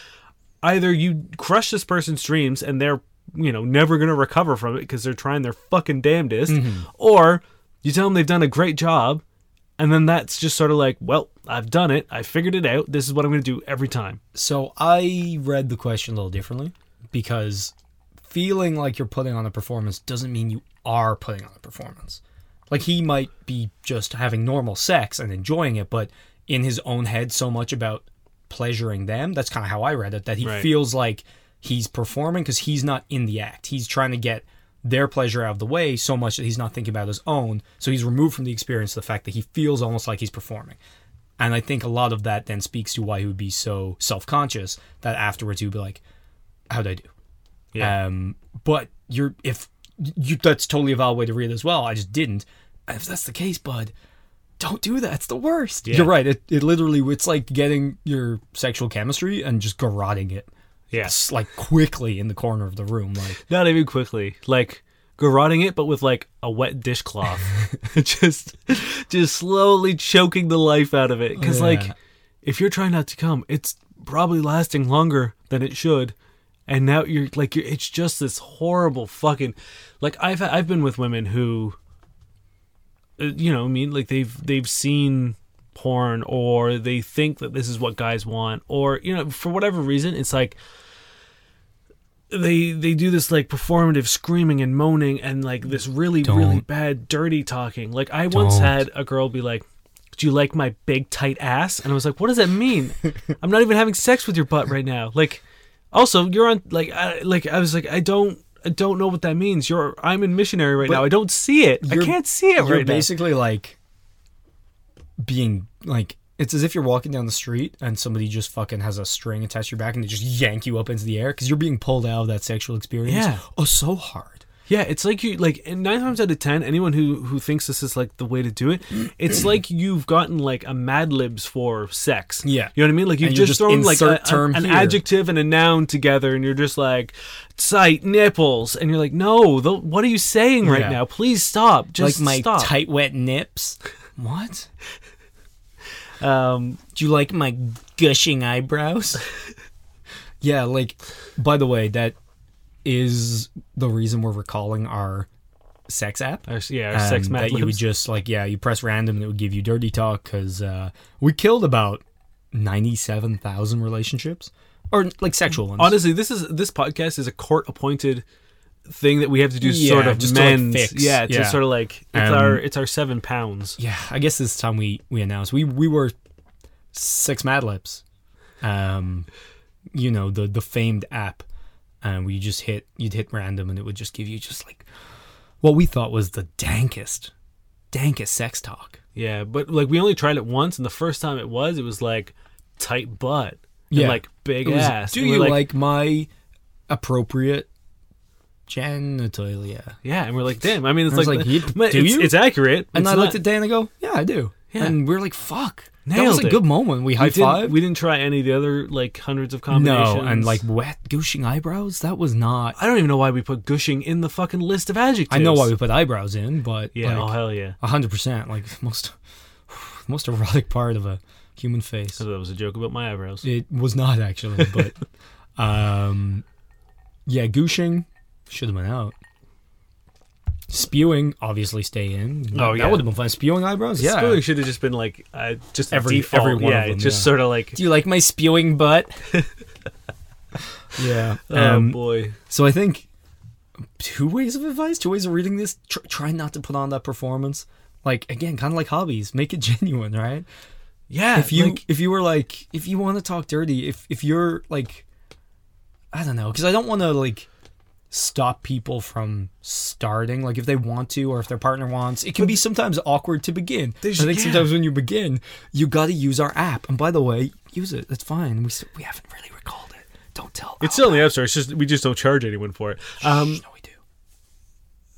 either you crush this person's dreams and they're you know never going to recover from it because they're trying their fucking damnedest Mm-hmm. or you tell them they've done a great job and then that's just sort of like well i've done it. I figured it out. This is what i'm going to do every time. So I read the question a little differently because feeling like you're putting on a performance doesn't mean you are putting on a performance. Like he might be just having normal sex and enjoying it, but in his own head so much about pleasuring them. That's kind of how I read it. That he Right. feels like he's performing because he's not in the act. He's trying to get their pleasure out of the way so much that he's not thinking about his own. So he's removed from the experience the fact that he feels almost like he's performing. And I think a lot of that then speaks to why he would be so self conscious that afterwards he'd be like, How'd I do? Yeah. Um, but you're if you that's totally a valid way to read it as well. I just didn't. If that's the case, bud, don't do that. It's the worst. Yeah. You're right. It it literally it's like getting your sexual chemistry and just garroting it. yeah like quickly in the corner of the room. Like Not even quickly. Like garroting it, but with like a wet dishcloth. just just slowly choking the life out of it. Because oh, Yeah. like if you're trying not to come, it's probably lasting longer than it should. And now you're like you're, it's just this horrible fucking like I've I've been with women who uh, you know, I mean like they've they've seen porn or they think that this is what guys want or you know for whatever reason it's like they they do this like performative screaming and moaning and like this really really Don't. bad dirty talking. Like I once Don't. had a girl be like, "Do you like my big tight ass?" And I was like, "What does that mean? I'm not even having sex with your butt right now." Like, also you're on like I, like I was like I don't. I don't know what that means. You're I'm in missionary right But now. I don't see it. I can't see it right now. basically like being like it's as if you're walking down the street and somebody just fucking has a string attached to your back and they just yank you up into the air because you're being pulled out of that sexual experience. Yeah. Oh, so hard. Yeah, it's like you like nine times out of ten, anyone who who thinks this is like the way to do it, it's like you've gotten like a Mad Libs for sex. Yeah. you know what I mean. Like you've just, just thrown like a, term an here. adjective and a noun together, and you're just like sight nipples, and you're like, no, the, what are you saying right Yeah. now? Please stop. Just like my stop. tight wet nips. What? um, Do you like my gushing eyebrows? yeah, like by the way, that is the reason we're recalling our sex app. our, yeah, our sex Um, Mad that you would just like yeah, you press random and it would give you dirty talk because uh, we killed about ninety seven thousand relationships or like sexual ones. Honestly, this is this podcast is a court appointed thing that we have to do Yeah, sort of just to, like, fix. Yeah, to Yeah. sort of like it's Um, our it's our seven pounds. yeah, I guess this time we we announced we we were six Mad Libs. um, you know, the the famed app, and we just hit you'd hit random and it would just give you just like what we thought was the dankest, dankest sex talk. Yeah, but like we only tried it once, and the first time it was, it was like tight butt, and, Yeah. like big was, ass. Do you like, my appropriate genitalia? Yeah, and we're like, damn. I mean, it's I like, like, do it's, you?" it's accurate. And It's I looked at Dan and I go, "Yeah, I do." Yeah. And we are like, "Fuck." That was a it. good moment. We high five. we didn't try any of the other like hundreds of combinations. No, and like wet gushing eyebrows. That was not. I don't even know why we put gushing in the fucking list of adjectives. I know why we put eyebrows in, but Yeah, oh hell yeah. hundred percent, like most most erotic part of a human face. That was a joke about my eyebrows. It was not actually, but um, yeah, gushing should have been out. Spewing obviously stay in. Oh, that yeah. would have been fun. Spewing eyebrows, yeah. Spewing should have just been like uh, just Every- every default. every one yeah, of them, just yeah. sort of like Do you like my spewing butt? yeah. oh Um, boy. So I think two ways of advice, two ways of reading this. Tr- try not to put on that performance. Like again, kind of like hobbies, make it genuine, right? Yeah, if you like, if you were like if you want to talk dirty, if if you're like, I don't know, because I don't want to like stop people from starting. Like if they want to, or if their partner wants, it can be sometimes awkward to begin. I think yeah. sometimes when you begin, you got to use our app. And by the way, use it. That's fine. We we haven't really recalled it. Don't tell. it's still in the app store. It's just we just don't charge anyone for it. Um, no, we do.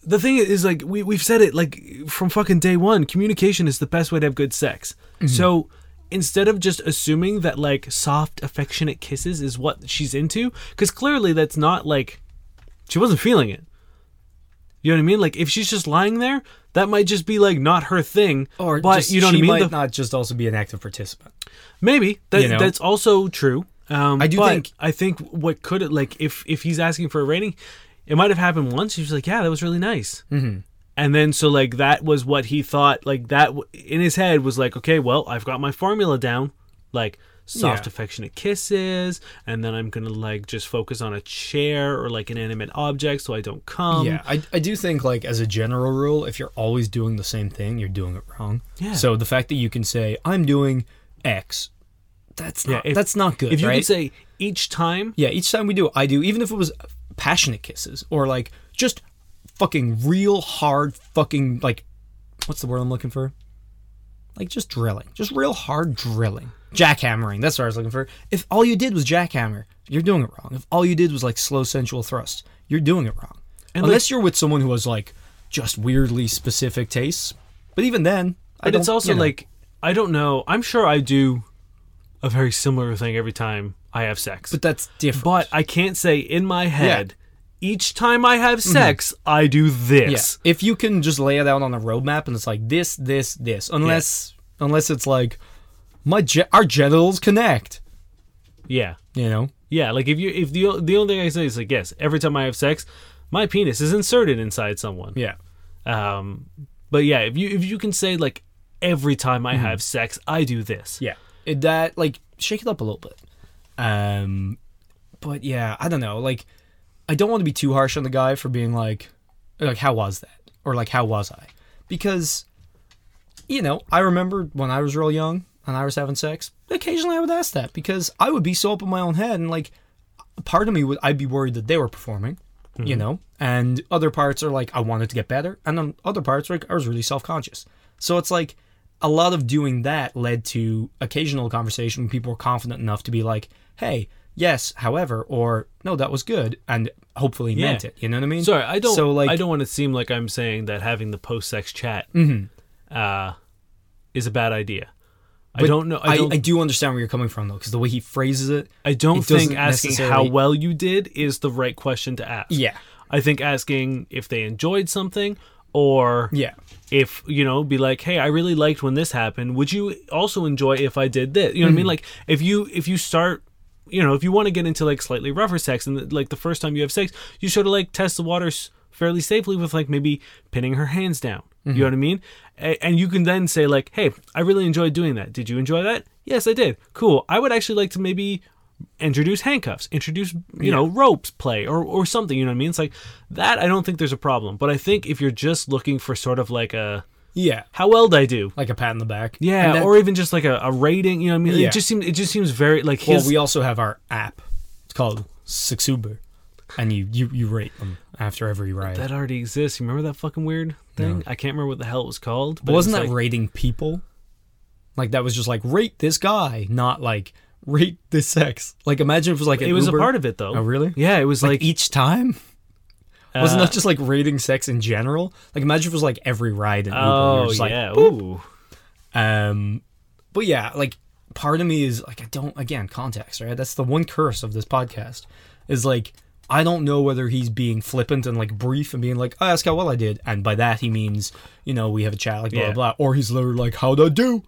the thing is like we we've said it like from fucking day one. Communication is the best way to have good sex. Mm-hmm. So instead of just assuming that like soft, affectionate kisses is what she's into, because clearly that's not like she wasn't feeling it. You know what I mean? Like if she's just lying there, that might just be like not her thing. Or but just, you know what I mean? might The- not just also be an active participant. Maybe that You know? that's also true. Um, I do think- I think what could it like if if he's asking for a rating, it might have happened once. He was like, "Yeah, that was really nice," mm-hmm. and then so like that was what he thought. Like that w- in his head was like, "Okay, well, I've got my formula down." Like soft, Yeah. affectionate kisses, and then I'm gonna like just focus on a chair or like an inanimate object so I don't come. yeah, I, I do think like as a general rule, if you're always doing the same thing, you're doing it wrong. Yeah. So the fact that you can say I'm doing X, that's not if- that's not good. If you right? could say each time, yeah, each time we do, I do, even if it was passionate kisses or like just fucking real hard fucking like what's the word I'm looking for? Like just drilling, just real hard drilling, jackhammering. That's what I was looking for. If all you did was jackhammer, you're doing it wrong. If all you did was like slow sensual thrust, you're doing it wrong. And, Unless you're with someone who has like just weirdly specific tastes. But even then, I But it's also you know. like I don't know. I'm sure I do a very similar thing every time I have sex. but that's different. But I can't say in my head each time I have mm-hmm. sex I do yeah, this. if you can just lay it out on a roadmap and it's like this, this, this, unless unless it's like my ge- our genitals connect, Yeah. you know. Yeah, like if you if the the only thing I say is like yes, every time I have sex, my penis is inserted inside someone. Yeah. Um but yeah, if you if you can say like every time I have sex I do this. Yeah. It, that like shake it up a little bit. Um but yeah, I don't know. Like I don't want to be too harsh on the guy for being like like how was that? Or like how was I? Because you know, I remember when I was real young and I was having sex, occasionally I would ask that because I would be so up in my own head and like part of me would I'd be worried that they were performing, you know, and other parts are like I wanted to get better, and then other parts like I was really self conscious. So it's like a lot of doing that led to occasional conversation when people were confident enough to be like, "Hey, yes, however," or "No, that was good," and hopefully Yeah. meant it. You know what I mean? Sorry, I don't. So like, I don't want to seem like I'm saying that having the post-sex chat uh, is a bad idea. I don't know. I I, don't. I I, do understand where you're coming from though, because the way he phrases it, I don't it think asking how well you did is the right question to ask. yeah, I think asking if they enjoyed something or yeah, if you know be like hey i really liked when this happened would you also enjoy if i did this you know what i Mm-hmm. mean like if you if you start you know if you want to get into like slightly rougher sex and like the first time you have sex you sort of like test the waters fairly safely with like maybe pinning her hands down Mm-hmm. you know what i mean and you can then say like hey i really enjoyed doing that did you enjoy that yes i did cool i would actually like to maybe introduce handcuffs, introduce you know ropes play or or something. You know what I mean? It's like that. I don't think there's a problem, but I think if you're just looking for sort of like a Yeah, How well did I do? like a pat in the back. Yeah, or even just like a, a rating. You know, what I mean, Yeah. it just seems it just seems very like well, we also have our app. It's called Sixuber, and you you you rate them after every ride. that already exists. You remember that fucking weird thing? No. I can't remember what the hell it was called. but wasn't it that like, rating people? Like that was just like rate this guy, not like rate this sex. Like imagine if it was like it was Uber. a part of it though. Oh really? Yeah, it was Like, like, each time. Wasn't uh, that just like rating sex in general? Like imagine if it was like every ride in Uber. Oh like, yeah, boop. ooh. Um, but yeah, like part of me is like I don't again context right. That's the one curse of this podcast is like I don't know whether he's being flippant and like brief and being like, oh, ask how well I did, and by that he means you know we have a chat like blah Yeah. blah blah, or he's literally like how'd I do.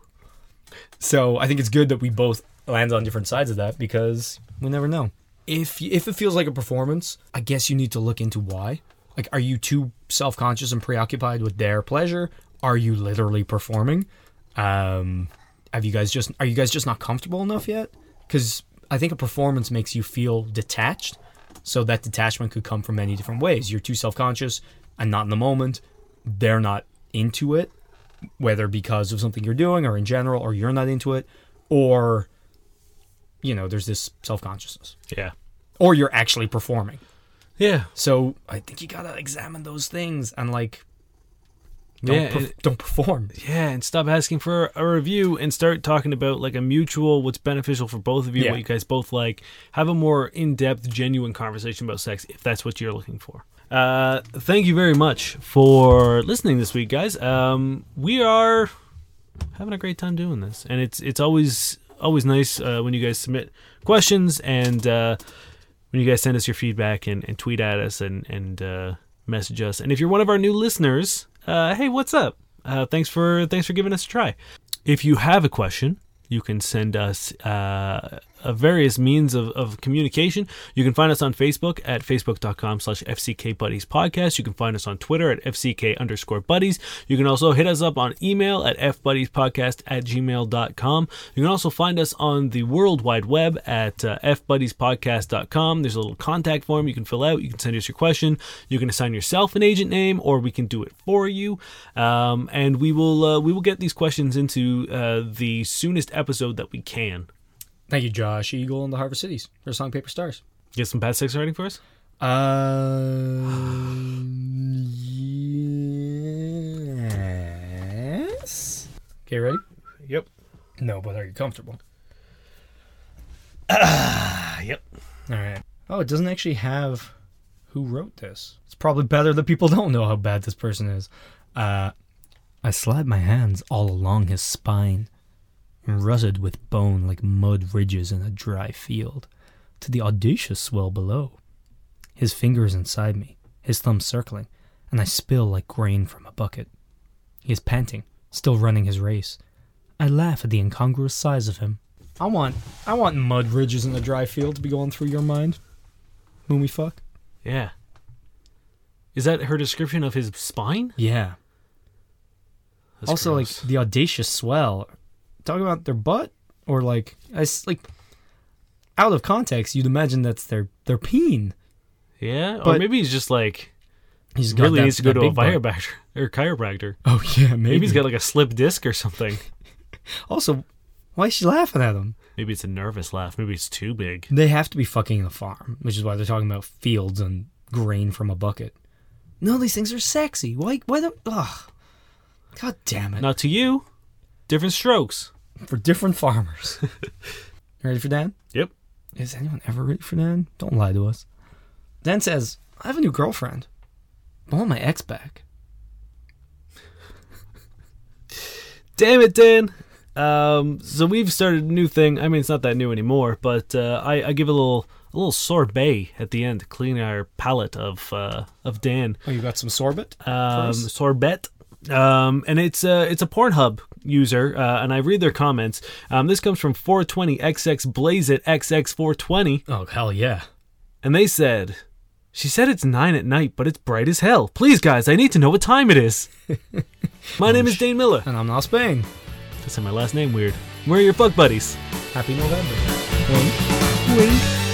So I think it's good that we both land on different sides of that because we never know. If if it feels like a performance, I guess you need to look into why. Like, are you too self conscious and preoccupied with their pleasure? Are you literally performing? Um, have you guys just are you guys just not comfortable enough yet? Because I think a performance makes you feel detached. So that detachment could come from many different ways. You're too self conscious and not in the moment. They're not into it, whether because of something you're doing or in general, or you're not into it, or you know, there's this self consciousness, Yeah, or you're actually performing. yeah, So I think you gotta examine those things and like don't yeah. perf- and- don't perform. Yeah, and stop asking for a review and start talking about like a mutual, what's beneficial for both of you, Yeah. what you guys both like. Have a more in depth, genuine conversation about sex if that's what you're looking for. Uh, thank you very much for listening this week, guys. Um, we are having a great time doing this, and it's it's always always nice uh, when you guys submit questions and uh, when you guys send us your feedback and, and tweet at us and and uh, message us. And if you're one of our new listeners, uh, hey, what's up? Uh, thanks for thanks for giving us a try. If you have a question, you can send us uh, a various means of, of communication. You can find us on Facebook at facebook.com slash FCK Buddies Podcast. You can find us on Twitter at FCK underscore buddies. You can also hit us up on email at fbuddiespodcast at gmail.com. You can also find us on the World Wide Web at uh, fbuddiespodcast.com. There's a little contact form you can fill out. You can send us your question. You can assign yourself an agent name, or we can do it for you. Um, and we will uh, we will get these questions into uh, the soonest episode that we can. Thank you, Josh Eagle and the Harvest Cities for Song Paper Stars. Get some bad sex writing for us. Um, yes. Okay, ready? Yep. No, but are you comfortable? yep. All right. Oh, it doesn't actually have who wrote this. It's probably better that people don't know how bad this person is. Uh, I slide my hands all along his spine, rutted with bone like mud ridges in a dry field, to the audacious swell below. His fingers inside me, his thumbs circling, and I spill like grain from a bucket. He is panting, still running his race. I laugh at the incongruous size of him. I want I want mud ridges in a dry field to be going through your mind. When we fuck? Yeah. Is that her description of his spine? Yeah. That's also, gross. like the audacious swell. Talking about their butt, or like, I like, out of context, you'd imagine that's their their peen. yeah, or but- maybe he's just like He's really that- needs to go to a chiropractor or chiropractor. Oh yeah, maybe. Maybe he's got like a slip disc or something. Also, why is she laughing at him? Maybe it's a nervous laugh. Maybe it's too big. They have to be fucking the farm, which is why they're talking about fields and grain from a bucket. No, these things are sexy. Why? Why the? Ugh. God damn it! Not to you. Different strokes. For different farmers. ready for Dan? Yep. Is anyone ever ready for Dan? Don't lie to us. Dan says, I have a new girlfriend. I want my ex back. Damn it, Dan. Um, so we've started a new thing. I mean, it's not that new anymore, but uh, I, I give a little a little sorbet at the end to clean our palate of uh, of Dan. Oh, you got some sorbet? Um, sorbet. Um, and it's uh, it's a Pornhub user, uh, and I read their comments. Um, this comes from 420XX Blaze It XX420, Oh, hell yeah. and they said, "She said it's nine at night, but it's bright as hell. Please, guys, I need to know what time it is." my name is Dane Miller. And I'm not Spain. I said my last name weird. We're your fuck buddies. Happy November. Wink. Wink.